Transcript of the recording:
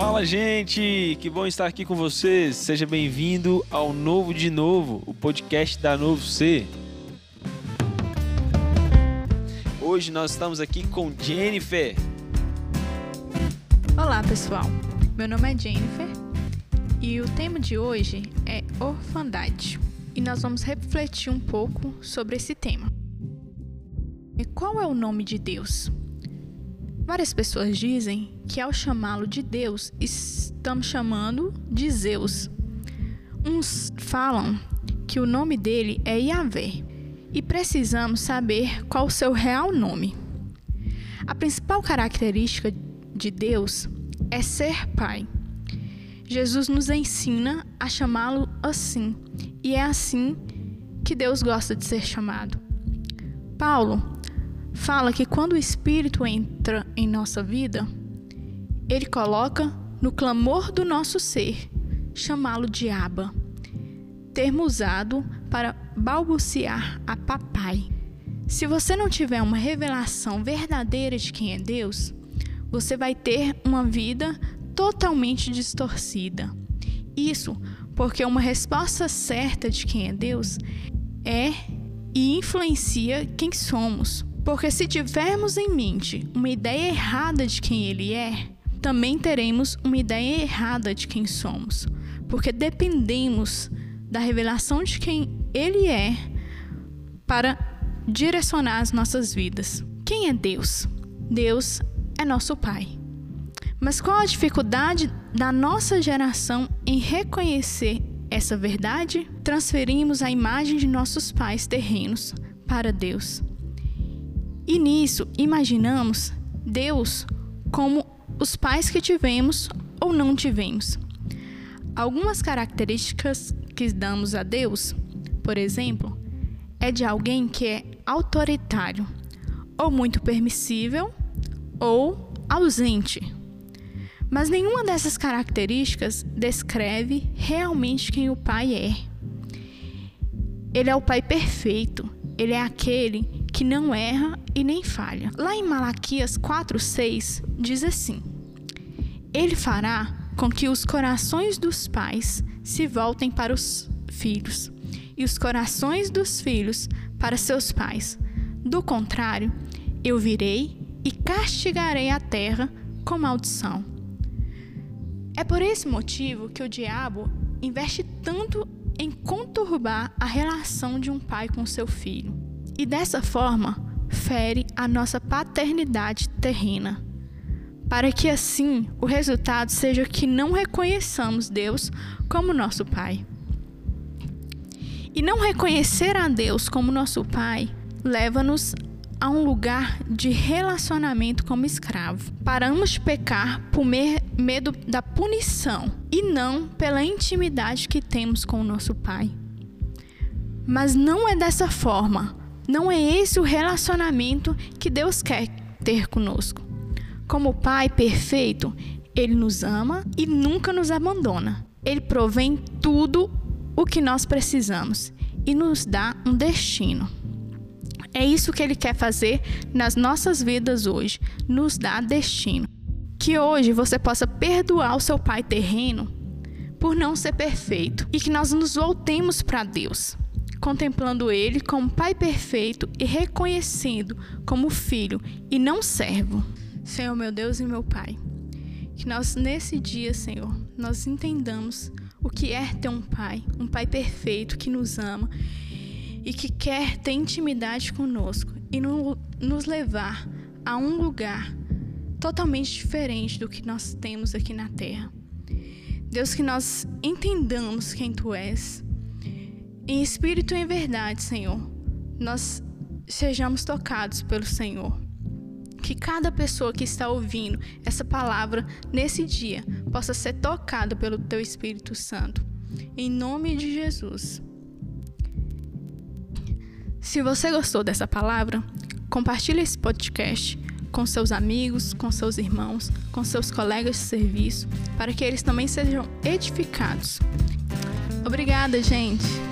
Fala, gente! Que bom estar aqui com vocês. Seja bem-vindo ao Novo de Novo, o podcast da Novo C. Hoje nós estamos aqui com Jennifer. Olá, pessoal. Meu nome é Jennifer e o tema de hoje é orfandade. E nós vamos refletir um pouco sobre esse tema. E qual é o nome de Deus? Várias pessoas dizem que ao chamá-lo de Deus, estamos chamando de Zeus. Uns falam que o nome dele é Yahvé e precisamos saber qual o seu real nome. A principal característica de Deus é ser Pai. Jesus nos ensina a chamá-lo assim, e é assim que Deus gosta de ser chamado. Paulo fala que quando o Espírito entra em nossa vida, ele coloca no clamor do nosso ser chamá-lo de Abba, termo usado para balbuciar a papai. Se você não tiver uma revelação verdadeira de quem é Deus, você vai ter uma vida totalmente distorcida. Isso porque uma resposta certa de quem é Deus é e influencia quem somos. Porque se tivermos em mente uma ideia errada de quem ele é, também teremos uma ideia errada de quem somos. Porque dependemos da revelação de quem ele é para direcionar as nossas vidas. Quem é Deus? Deus é nosso Pai. Mas qual a dificuldade da nossa geração em reconhecer essa verdade? Transferimos a imagem de nossos pais terrenos para Deus. E nisso imaginamos Deus como os pais que tivemos ou não tivemos. Algumas características que damos a Deus, por exemplo, é de alguém que é autoritário, ou muito permissível, ou ausente. Mas nenhuma dessas características descreve realmente quem o pai é. Ele é o pai perfeito, ele é aquele que não erra e nem falha. Lá em Malaquias 4:6 diz assim: Ele fará com que os corações dos pais se voltem para os filhos e os corações dos filhos para seus pais. Do contrário, eu virei e castigarei a terra com maldição. É por esse motivo que o diabo investe tanto em conturbar a relação de um pai com seu filho e dessa forma fere a nossa paternidade terrena, para que assim o resultado seja que não reconheçamos Deus como nosso Pai. E não reconhecer a Deus como nosso Pai leva-nos a um lugar de relacionamento como escravo. Paramos de pecar por medo da punição e não pela intimidade que temos com o nosso Pai. Mas não é dessa forma não é esse o relacionamento que Deus quer ter conosco. Como Pai perfeito, Ele nos ama e nunca nos abandona. Ele provém tudo o que nós precisamos e nos dá um destino. É isso que Ele quer fazer nas nossas vidas hoje, nos dá destino. Que hoje você possa perdoar o seu pai terreno por não ser perfeito e que nós nos voltemos para Deus contemplando ele como Pai perfeito e reconhecendo como filho e não servo. Senhor, meu Deus e meu Pai, que nós nesse dia, Senhor, nós entendamos o que é ter um Pai, um Pai perfeito que nos ama e que quer ter intimidade conosco e no, nos levar a um lugar totalmente diferente do que nós temos aqui na terra. Deus, que nós entendamos quem Tu és em espírito e em verdade, Senhor, nós sejamos tocados pelo Senhor. Que cada pessoa que está ouvindo essa palavra nesse dia possa ser tocada pelo Teu Espírito Santo. Em nome de Jesus. Se você gostou dessa palavra, compartilhe esse podcast com seus amigos, com seus irmãos, com seus colegas de serviço, para que eles também sejam edificados. Obrigada, gente!